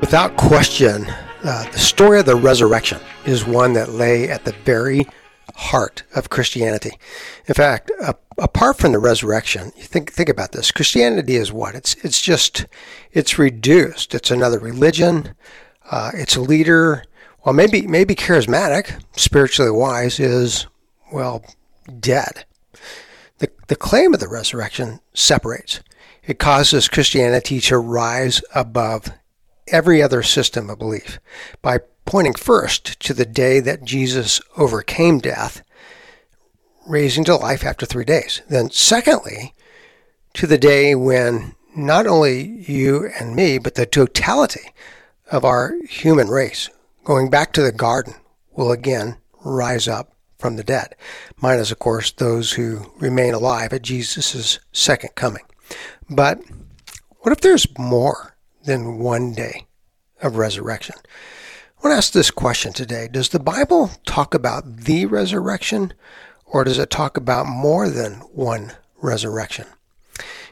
Without question, uh, the story of the resurrection is one that lay at the very heart of Christianity. In fact, apart from the resurrection, think think about this. Christianity is what? It's it's just it's reduced. It's another religion. Uh, its a leader, well, maybe maybe charismatic, spiritually wise, is well dead. The the claim of the resurrection separates. It causes Christianity to rise above every other system of belief by pointing first to the day that Jesus overcame death, raising to life after three days. Then, secondly, to the day when not only you and me, but the totality of our human race, going back to the garden, will again rise up from the dead. Minus, of course, those who remain alive at Jesus' second coming. But what if there's more than one day of resurrection? I want to ask this question today. Does the Bible talk about the resurrection or does it talk about more than one resurrection?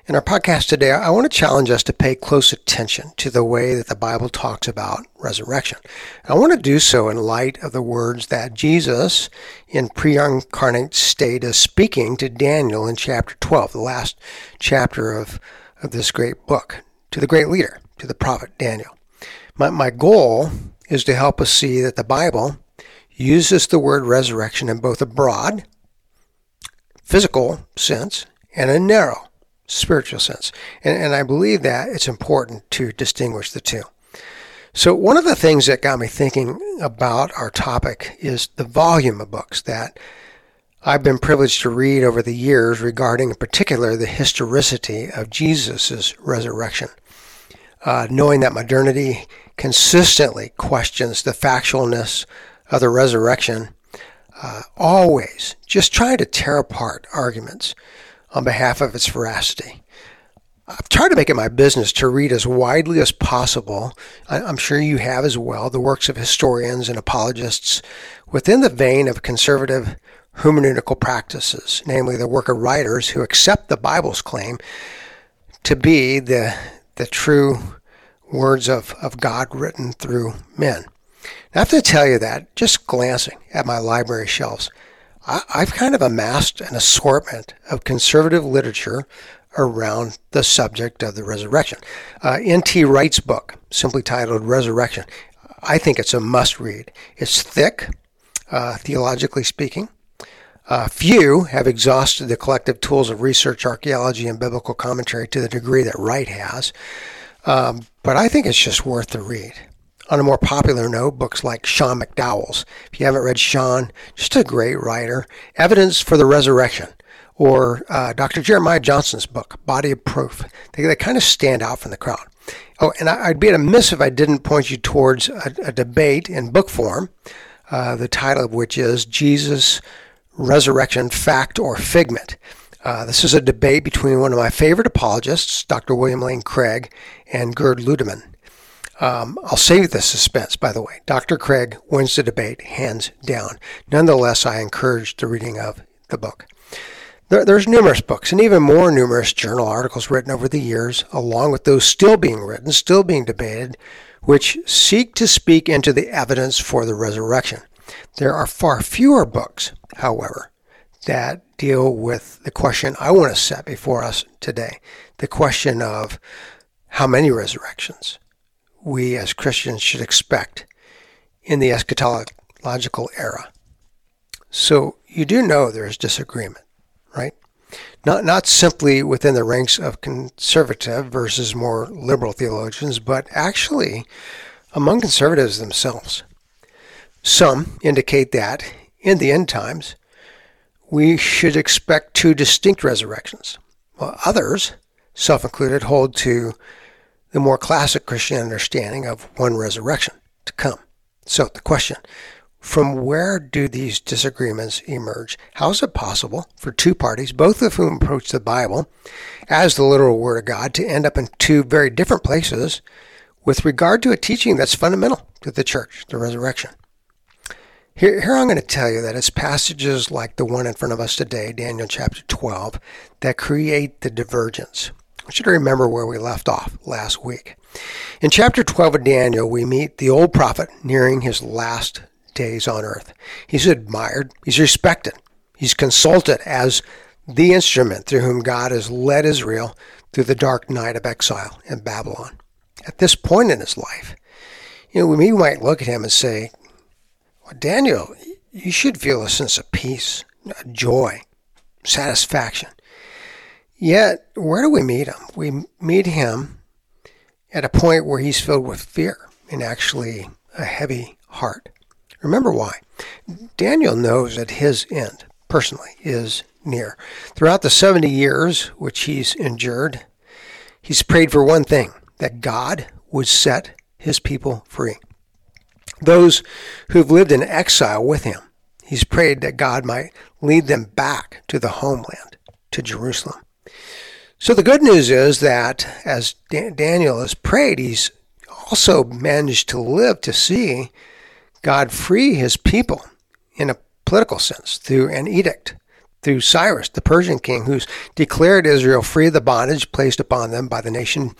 In our podcast today, I want to challenge us to pay close attention to the way that the Bible talks about resurrection. I want to do so in light of the words that Jesus in pre-incarnate state is speaking to Daniel in chapter 12, the last chapter of, of this great book, to the great leader, to the prophet Daniel. My, my goal is to help us see that the Bible uses the word resurrection in both a broad, physical sense and a narrow, spiritual sense. And, and I believe that it's important to distinguish the two. So, one of the things that got me thinking about our topic is the volume of books that I've been privileged to read over the years regarding, in particular, the historicity of Jesus' resurrection. Uh, knowing that modernity consistently questions the factualness of the resurrection, uh, always just trying to tear apart arguments on behalf of its veracity. I've tried to make it my business to read as widely as possible. I'm sure you have as well, the works of historians and apologists within the vein of conservative hermeneutical practices, namely the work of writers who accept the Bible's claim to be the, the true words of, of God written through men. I have to tell you that just glancing at my library shelves, I've kind of amassed an assortment of conservative literature around the subject of the resurrection. Uh, N.T. Wright's book, simply titled Resurrection, I think it's a must read. It's thick, uh, theologically speaking. Uh, few have exhausted the collective tools of research, archaeology, and biblical commentary to the degree that Wright has. Um, but I think it's just worth the read. On a more popular note, books like Sean McDowell's. If you haven't read Sean, just a great writer. Evidence for the Resurrection. Or uh, Dr. Jeremiah Johnson's book, Body of Proof. They, they kind of stand out from the crowd. Oh, and I, would be at a miss if I didn't point you towards a, a debate in book form, uh, the title of which is Jesus Resurrection Fact or Figment. Uh, this is a debate between one of my favorite apologists, Dr. William Lane Craig, and Gerd Ludemann. Um, I'll save the suspense, by the way. Dr. Craig wins the debate hands down. Nonetheless, I encourage the reading of the book. There, there's numerous books and even more numerous journal articles written over the years, along with those still being written, still being debated, which seek to speak into the evidence for the resurrection. There are far fewer books, however, that deal with the question I want to set before us today the question of how many resurrections we as Christians should expect in the eschatological era. So you do know there's disagreement, right? Not, not simply within the ranks of conservative versus more liberal theologians, but actually among conservatives themselves. Some indicate that in the end times, we should expect two distinct resurrections. While others, self included, hold to the more classic Christian understanding of one resurrection to come. So, the question from where do these disagreements emerge? How is it possible for two parties, both of whom approach the Bible as the literal Word of God, to end up in two very different places with regard to a teaching that's fundamental to the church, the resurrection? Here, here I'm going to tell you that it's passages like the one in front of us today, Daniel chapter 12, that create the divergence I should remember where we left off last week. In chapter 12 of Daniel, we meet the old prophet nearing his last days on earth. He's admired, he's respected, he's consulted as the instrument through whom God has led Israel through the dark night of exile in Babylon. At this point in his life, you know, we might look at him and say, well, Daniel, you should feel a sense of peace, joy, satisfaction. Yet, where do we meet him? We meet him at a point where he's filled with fear and actually a heavy heart. Remember why. Daniel knows that his end, personally, is near. Throughout the 70 years which he's endured, he's prayed for one thing that God would set his people free. Those who've lived in exile with him, he's prayed that God might lead them back to the homeland, to Jerusalem. So the good news is that as Daniel has prayed, he's also managed to live to see God free his people in a political sense through an edict, through Cyrus, the Persian king, who's declared Israel free of the bondage placed upon them by the nation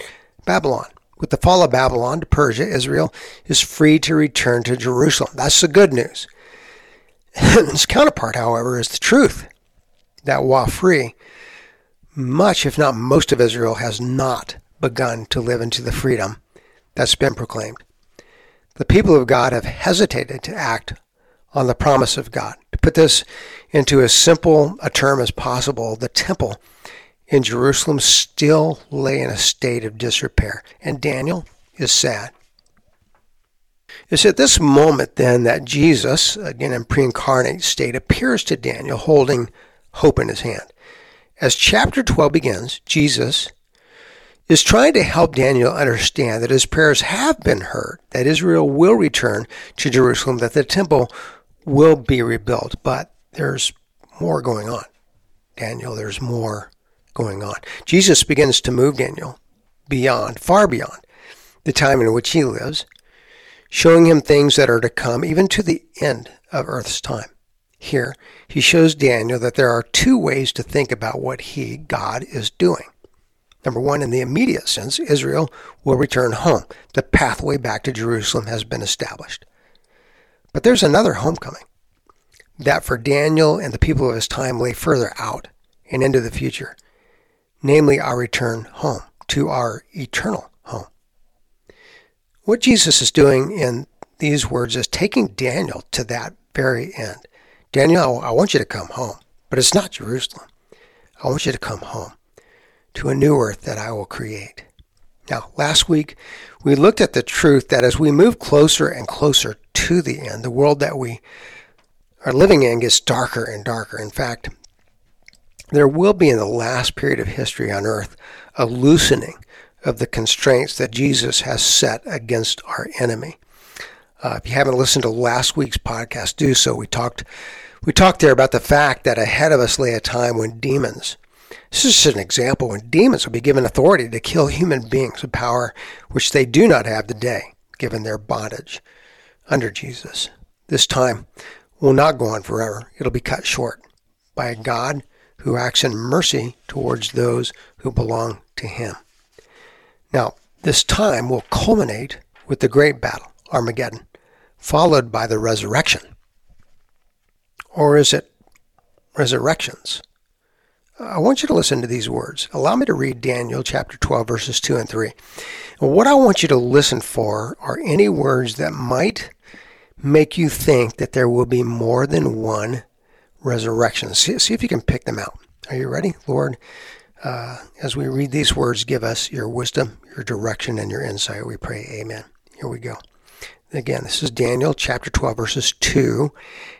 Babylon. With the fall of Babylon to Persia, Israel is free to return to Jerusalem. That's the good news. Its counterpart, however, is the truth that while free, much, if not most, of Israel has not begun to live into the freedom that's been proclaimed. The people of God have hesitated to act on the promise of God. To put this into as simple a term as possible, the temple in Jerusalem still lay in a state of disrepair, and Daniel is sad. It's at this moment then that Jesus, again in pre incarnate state, appears to Daniel holding hope in his hand. As chapter 12 begins, Jesus is trying to help Daniel understand that his prayers have been heard, that Israel will return to Jerusalem, that the temple will be rebuilt. But there's more going on. Daniel, there's more going on. Jesus begins to move Daniel beyond, far beyond, the time in which he lives, showing him things that are to come, even to the end of earth's time. Here, he shows Daniel that there are two ways to think about what he, God, is doing. Number one, in the immediate sense, Israel will return home. The pathway back to Jerusalem has been established. But there's another homecoming that for Daniel and the people of his time lay further out and into the future, namely our return home to our eternal home. What Jesus is doing in these words is taking Daniel to that very end. Daniel, I want you to come home, but it's not Jerusalem. I want you to come home to a new earth that I will create. Now, last week, we looked at the truth that as we move closer and closer to the end, the world that we are living in gets darker and darker. In fact, there will be in the last period of history on earth a loosening of the constraints that Jesus has set against our enemy. Uh, if you haven't listened to last week's podcast, do so. We talked we talked there about the fact that ahead of us lay a time when demons, this is an example, when demons will be given authority to kill human beings, a power which they do not have today, given their bondage under Jesus. This time will not go on forever. It'll be cut short by a God who acts in mercy towards those who belong to him. Now, this time will culminate with the great battle, Armageddon, followed by the resurrection. Or is it resurrections? I want you to listen to these words. Allow me to read Daniel chapter 12, verses 2 and 3. What I want you to listen for are any words that might make you think that there will be more than one resurrection. See, see if you can pick them out. Are you ready? Lord, uh, as we read these words, give us your wisdom, your direction, and your insight. We pray, Amen. Here we go. Again, this is Daniel chapter 12, verses 2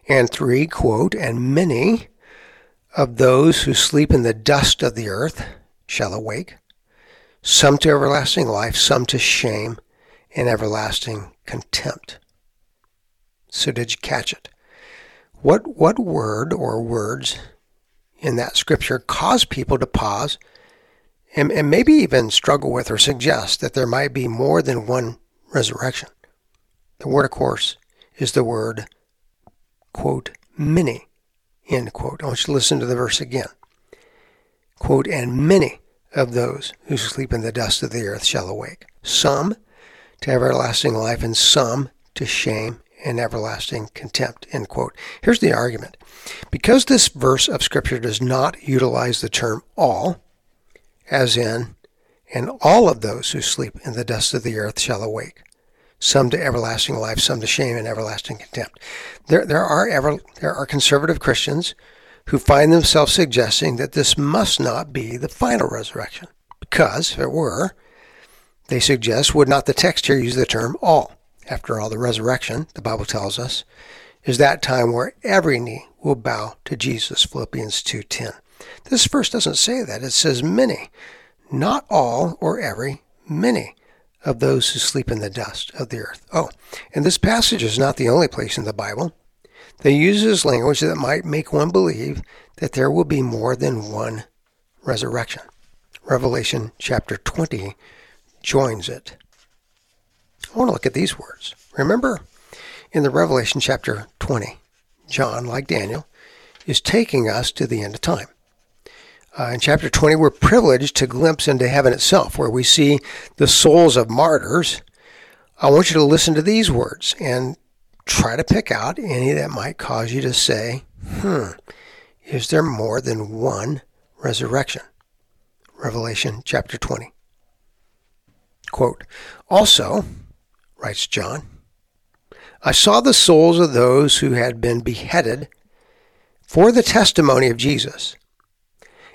and 3, quote, And many of those who sleep in the dust of the earth shall awake, some to everlasting life, some to shame and everlasting contempt. So did you catch it? What what word or words in that scripture cause people to pause and, and maybe even struggle with or suggest that there might be more than one resurrection? The word, of course, is the word, quote, many, end quote. I want you to listen to the verse again. Quote, and many of those who sleep in the dust of the earth shall awake, some to everlasting life, and some to shame and everlasting contempt. End quote. Here's the argument. Because this verse of Scripture does not utilize the term all, as in, and all of those who sleep in the dust of the earth shall awake, some to everlasting life, some to shame and everlasting contempt. There, there, are, ever, there are conservative Christians who find themselves suggesting that this must not be the final resurrection, because if it were, they suggest, would not the text here use the term all? After all, the resurrection, the Bible tells us, is that time where every knee will bow to Jesus, Philippians 2.10. This verse doesn't say that. It says many, not all or every, many of those who sleep in the dust of the earth. Oh, and this passage is not the only place in the Bible that uses language that might make one believe that there will be more than one resurrection. Revelation chapter 20 joins it. I want to look at these words. Remember in the Revelation chapter 20, John, like Daniel, is taking us to the end of time. Uh, in chapter 20, we're privileged to glimpse into heaven itself, where we see the souls of martyrs. I want you to listen to these words and try to pick out any that might cause you to say, hmm, is there more than one resurrection? Revelation chapter 20. Quote, also, writes John, I saw the souls of those who had been beheaded for the testimony of Jesus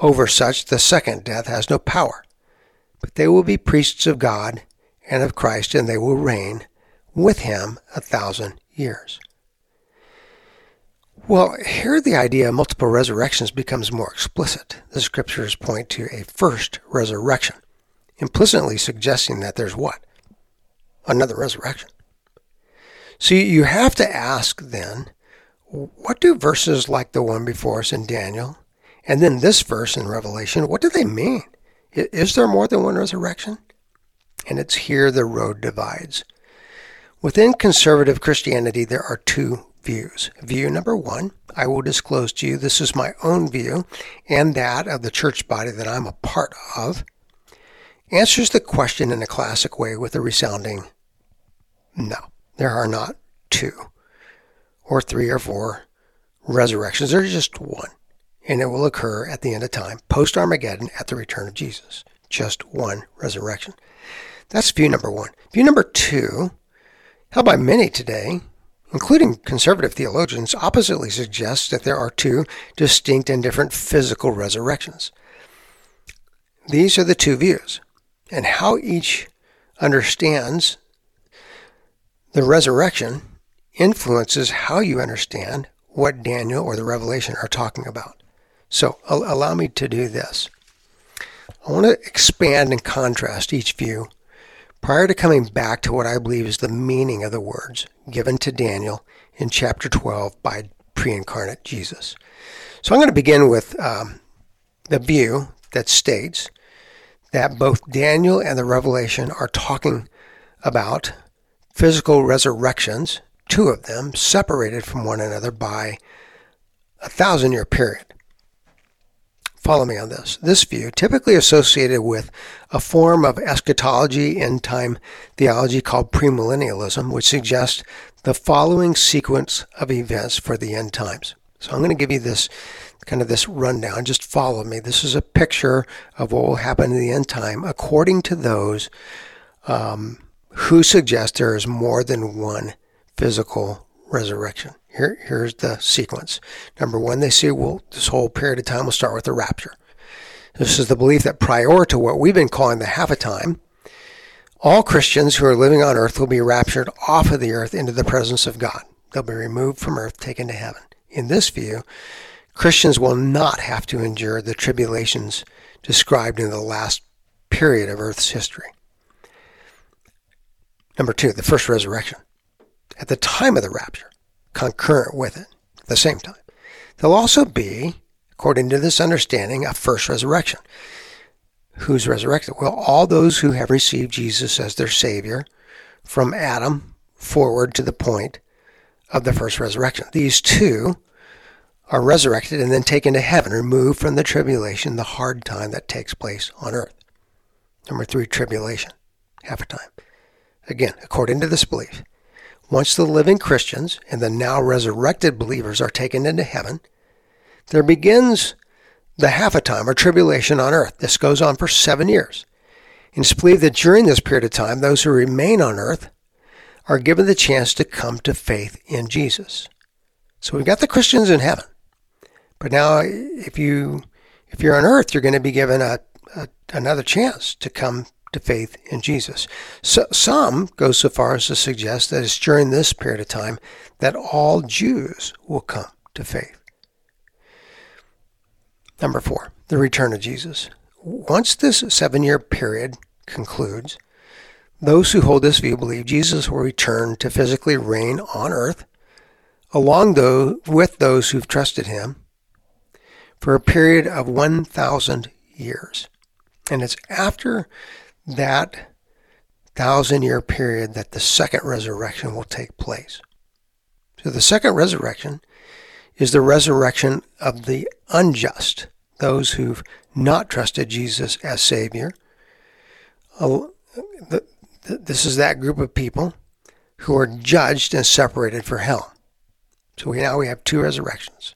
Over such the second death has no power, but they will be priests of God and of Christ, and they will reign with him a thousand years. Well, here the idea of multiple resurrections becomes more explicit. The scriptures point to a first resurrection, implicitly suggesting that there's what? Another resurrection. So you have to ask then, what do verses like the one before us in Daniel and then this verse in Revelation, what do they mean? Is there more than one resurrection? And it's here the road divides. Within conservative Christianity, there are two views. View number one, I will disclose to you this is my own view and that of the church body that I'm a part of, answers the question in a classic way with a resounding no. There are not two or three or four resurrections. There's just one and it will occur at the end of time, post Armageddon, at the return of Jesus. Just one resurrection. That's view number one. View number two, held by many today, including conservative theologians, oppositely suggests that there are two distinct and different physical resurrections. These are the two views, and how each understands the resurrection influences how you understand what Daniel or the Revelation are talking about. So allow me to do this. I want to expand and contrast each view prior to coming back to what I believe is the meaning of the words given to Daniel in chapter 12 by pre incarnate Jesus. So I'm going to begin with um, the view that states that both Daniel and the Revelation are talking about physical resurrections, two of them separated from one another by a thousand year period. Follow me on this. This view, typically associated with a form of eschatology end time theology called premillennialism, which suggests the following sequence of events for the end times. So I'm going to give you this kind of this rundown. Just follow me. This is a picture of what will happen in the end time according to those um, who suggest there is more than one physical resurrection. Here, here's the sequence. Number one, they say, well, this whole period of time will start with the rapture. This is the belief that prior to what we've been calling the half a time, all Christians who are living on earth will be raptured off of the earth into the presence of God. They'll be removed from earth, taken to heaven. In this view, Christians will not have to endure the tribulations described in the last period of Earth's history. Number two, the first resurrection. At the time of the rapture, concurrent with it, at the same time. There'll also be, according to this understanding, a first resurrection. Who's resurrected? Well, all those who have received Jesus as their Savior from Adam forward to the point of the first resurrection. These two are resurrected and then taken to heaven, removed from the tribulation, the hard time that takes place on earth. Number three, tribulation, half a time. Again, according to this belief, once the living Christians and the now resurrected believers are taken into heaven, there begins the half a time or tribulation on earth. This goes on for seven years. And it's believed that during this period of time, those who remain on earth are given the chance to come to faith in Jesus. So we've got the Christians in heaven. But now if you if you're on earth, you're going to be given a, a another chance to come to faith in Jesus. So, some go so far as to suggest that it's during this period of time that all Jews will come to faith. Number four, the return of Jesus. Once this seven year period concludes, those who hold this view believe Jesus will return to physically reign on earth along those, with those who've trusted him for a period of 1,000 years. And it's after that thousand year period that the second resurrection will take place. So the second resurrection is the resurrection of the unjust, those who've not trusted Jesus as Savior. This is that group of people who are judged and separated for hell. So we, now we have two resurrections.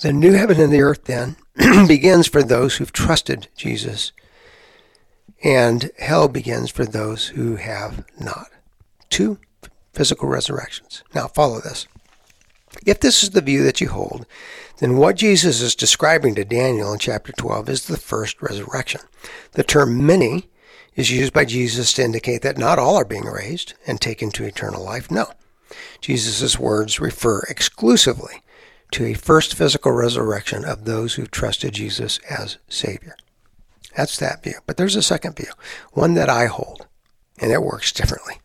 The new heaven and the earth then begins for those who've trusted Jesus, and hell begins for those who have not. Two physical resurrections. Now follow this. If this is the view that you hold, then what Jesus is describing to Daniel in chapter 12 is the first resurrection. The term many is used by Jesus to indicate that not all are being raised and taken to eternal life. No. Jesus' words refer exclusively to a first physical resurrection of those who trusted Jesus as Savior. That's that view. But there's a second view, one that I hold, and it works differently.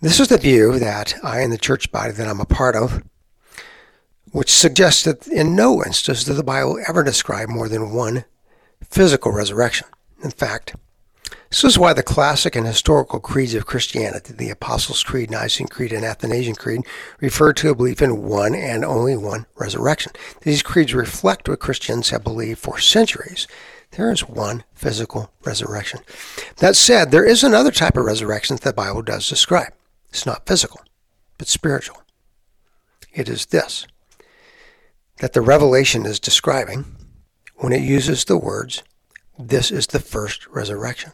This is the view that I and the church body that I'm a part of, which suggests that in no instance does the Bible ever describe more than one physical resurrection. In fact, this is why the classic and historical creeds of Christianity, the Apostles' Creed, Nicene Creed, and Athanasian Creed, refer to a belief in one and only one resurrection. These creeds reflect what Christians have believed for centuries. There is one physical resurrection. That said, there is another type of resurrection that the Bible does describe. It's not physical, but spiritual. It is this that the revelation is describing when it uses the words, This is the first resurrection.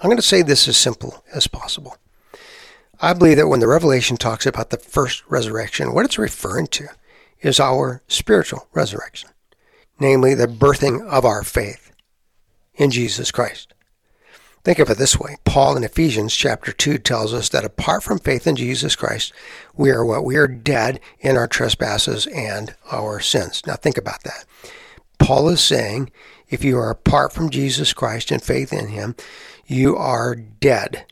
I'm going to say this as simple as possible. I believe that when the Revelation talks about the first resurrection, what it's referring to is our spiritual resurrection, namely the birthing of our faith in Jesus Christ. Think of it this way. Paul in Ephesians chapter 2 tells us that apart from faith in Jesus Christ, we are what? We are dead in our trespasses and our sins. Now think about that. Paul is saying if you are apart from Jesus Christ and faith in him, you are dead.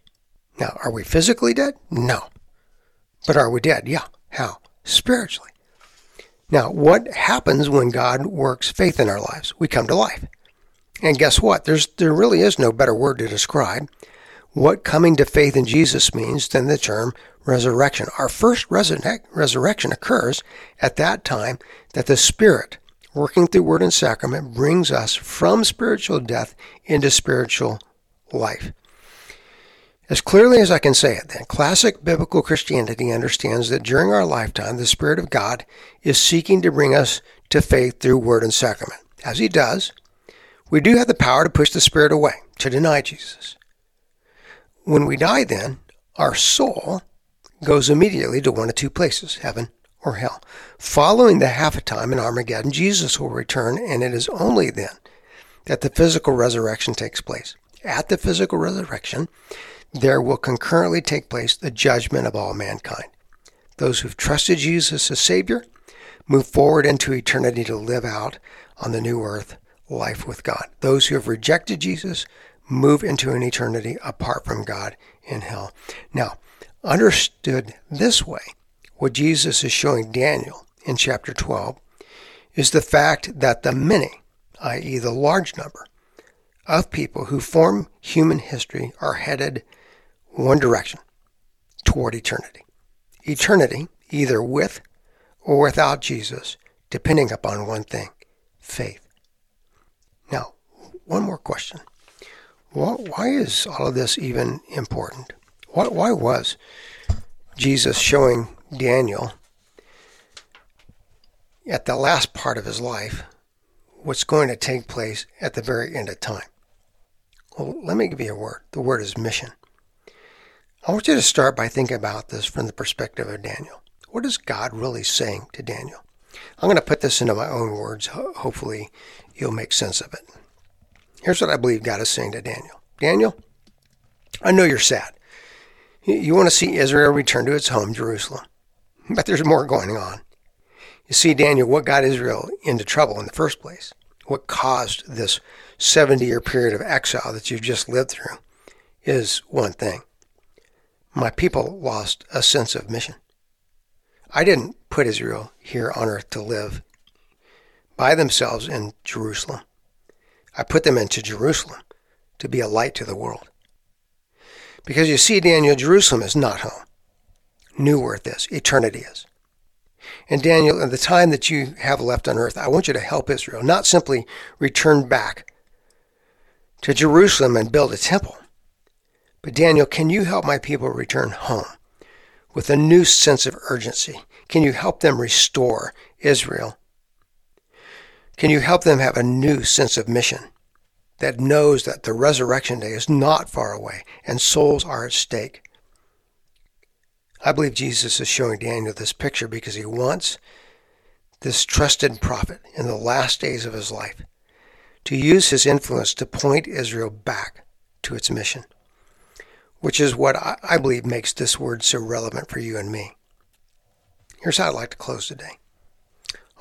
Now, are we physically dead? No. But are we dead? Yeah. How? Spiritually. Now, what happens when God works faith in our lives? We come to life. And guess what? There's there really is no better word to describe what coming to faith in Jesus means than the term resurrection. Our first resurrection occurs at that time that the Spirit, working through word and sacrament, brings us from spiritual death into spiritual life. As clearly as I can say it, then, classic biblical Christianity understands that during our lifetime, the Spirit of God is seeking to bring us to faith through word and sacrament. As He does, we do have the power to push the Spirit away, to deny Jesus. When we die, then, our soul goes immediately to one of two places, heaven or hell. Following the half a time in Armageddon, Jesus will return, and it is only then that the physical resurrection takes place at the physical resurrection, there will concurrently take place the judgment of all mankind. Those who've trusted Jesus as Savior move forward into eternity to live out on the new earth life with God. Those who have rejected Jesus move into an eternity apart from God in hell. Now, understood this way, what Jesus is showing Daniel in chapter 12 is the fact that the many, i.e., the large number, of people who form human history are headed one direction toward eternity. Eternity, either with or without Jesus, depending upon one thing faith. Now, one more question. Why is all of this even important? Why was Jesus showing Daniel at the last part of his life what's going to take place at the very end of time? Well, let me give you a word. The word is mission. I want you to start by thinking about this from the perspective of Daniel. What is God really saying to Daniel? I'm going to put this into my own words. Hopefully, you'll make sense of it. Here's what I believe God is saying to Daniel Daniel, I know you're sad. You want to see Israel return to its home, Jerusalem. But there's more going on. You see, Daniel, what got Israel into trouble in the first place, what caused this 70 year period of exile that you've just lived through, is one thing. My people lost a sense of mission. I didn't put Israel here on earth to live by themselves in Jerusalem. I put them into Jerusalem to be a light to the world. Because you see, Daniel, Jerusalem is not home. New earth is, eternity is. And Daniel, in the time that you have left on earth, I want you to help Israel, not simply return back to Jerusalem and build a temple. But Daniel, can you help my people return home? with a new sense of urgency? Can you help them restore Israel? Can you help them have a new sense of mission that knows that the resurrection day is not far away and souls are at stake? I believe Jesus is showing Daniel this picture because he wants this trusted prophet in the last days of his life to use his influence to point Israel back to its mission which is what I believe makes this word so relevant for you and me. Here's how I'd like to close today.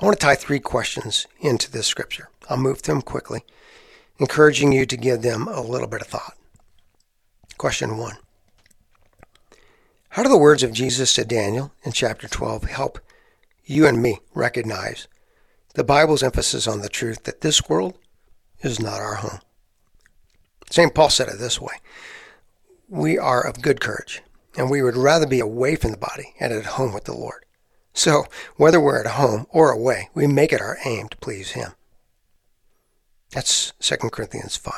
I want to tie three questions into this scripture. I'll move through them quickly, encouraging you to give them a little bit of thought. Question one How do the words of Jesus to Daniel in chapter 12 help you and me recognize the Bible's emphasis on the truth that this world is not our home? St. Paul said it this way we are of good courage, and we would rather be away from the body and at home with the Lord. So, whether we're at home or away, we make it our aim to please Him. That's 2 Corinthians 5.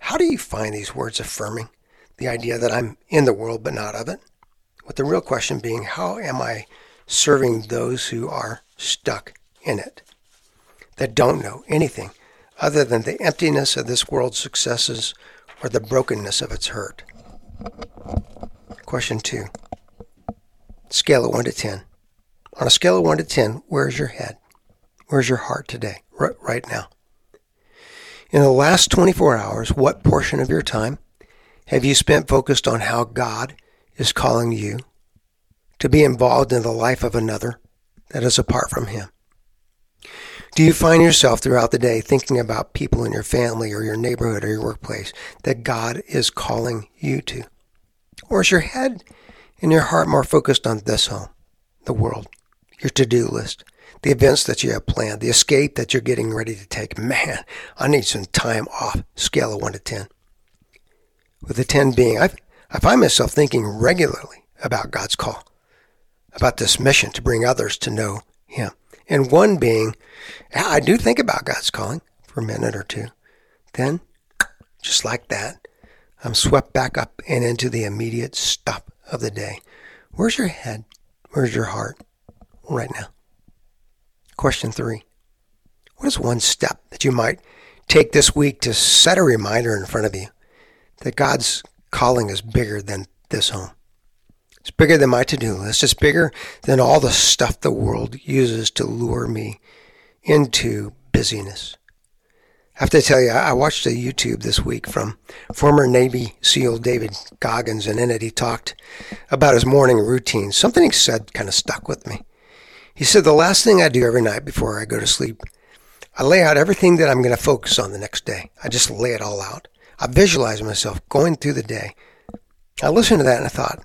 How do you find these words affirming the idea that I'm in the world but not of it? With the real question being, how am I serving those who are stuck in it, that don't know anything other than the emptiness of this world's successes or the brokenness of its hurt? Question two. Scale of 1 to 10. On a scale of 1 to 10, where's your head? Where's your heart today, right, right now? In the last 24 hours, what portion of your time have you spent focused on how God is calling you to be involved in the life of another that is apart from Him? Do you find yourself throughout the day thinking about people in your family or your neighborhood or your workplace that God is calling you to? Or is your head and your heart more focused on this home, the world, your to do list, the events that you have planned, the escape that you're getting ready to take? Man, I need some time off, scale of 1 to 10. With the 10 being, I, I find myself thinking regularly about God's call, about this mission to bring others to know Him. And one being, I do think about God's calling for a minute or two. Then, just like that, I'm swept back up and into the immediate stop of the day. Where's your head? Where's your heart right now? Question three What is one step that you might take this week to set a reminder in front of you that God's calling is bigger than this home? It's bigger than my to do list. It's bigger than all the stuff the world uses to lure me into busyness. I have to tell you, I watched a YouTube this week from former Navy SEAL David Goggins, and in it he talked about his morning routine. Something he said kind of stuck with me. He said, The last thing I do every night before I go to sleep, I lay out everything that I'm going to focus on the next day. I just lay it all out. I visualize myself going through the day. I listened to that and I thought,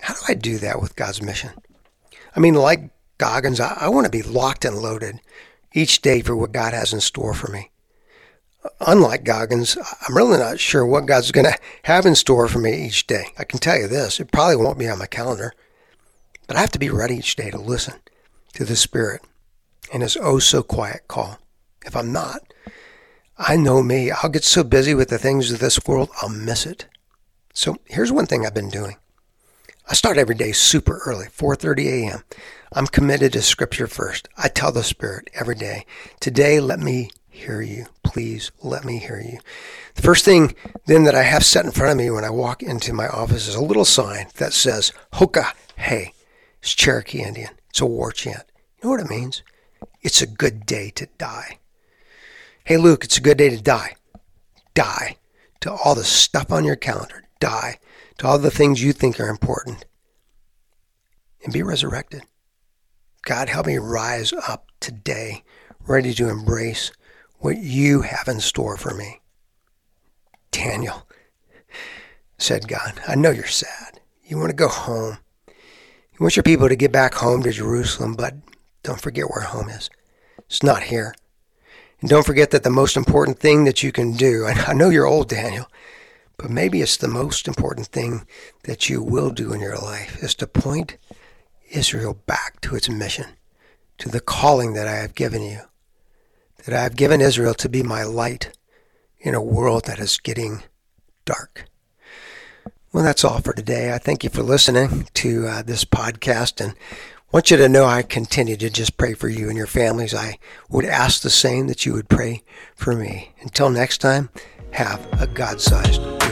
how do I do that with God's mission? I mean, like Goggins, I, I want to be locked and loaded each day for what God has in store for me. Unlike Goggins, I'm really not sure what God's going to have in store for me each day. I can tell you this, it probably won't be on my calendar, but I have to be ready each day to listen to the Spirit and His oh so quiet call. If I'm not, I know me, I'll get so busy with the things of this world, I'll miss it. So here's one thing I've been doing. I start every day super early, 4:30 a.m. I'm committed to scripture first. I tell the Spirit every day, today let me hear you. Please let me hear you. The first thing then that I have set in front of me when I walk into my office is a little sign that says Hoka Hey. It's Cherokee Indian. It's a war chant. You know what it means? It's a good day to die. Hey Luke, it's a good day to die. Die to all the stuff on your calendar. Die to all the things you think are important. And be resurrected. God, help me rise up today, ready to embrace what you have in store for me. Daniel, said God, I know you're sad. You want to go home. You want your people to get back home to Jerusalem, but don't forget where home is. It's not here. And don't forget that the most important thing that you can do, and I know you're old, Daniel, but maybe it's the most important thing that you will do in your life is to point Israel back to its mission, to the calling that I have given you, that I have given Israel to be my light in a world that is getting dark. Well, that's all for today. I thank you for listening to uh, this podcast and want you to know I continue to just pray for you and your families. I would ask the same that you would pray for me. Until next time, have a God sized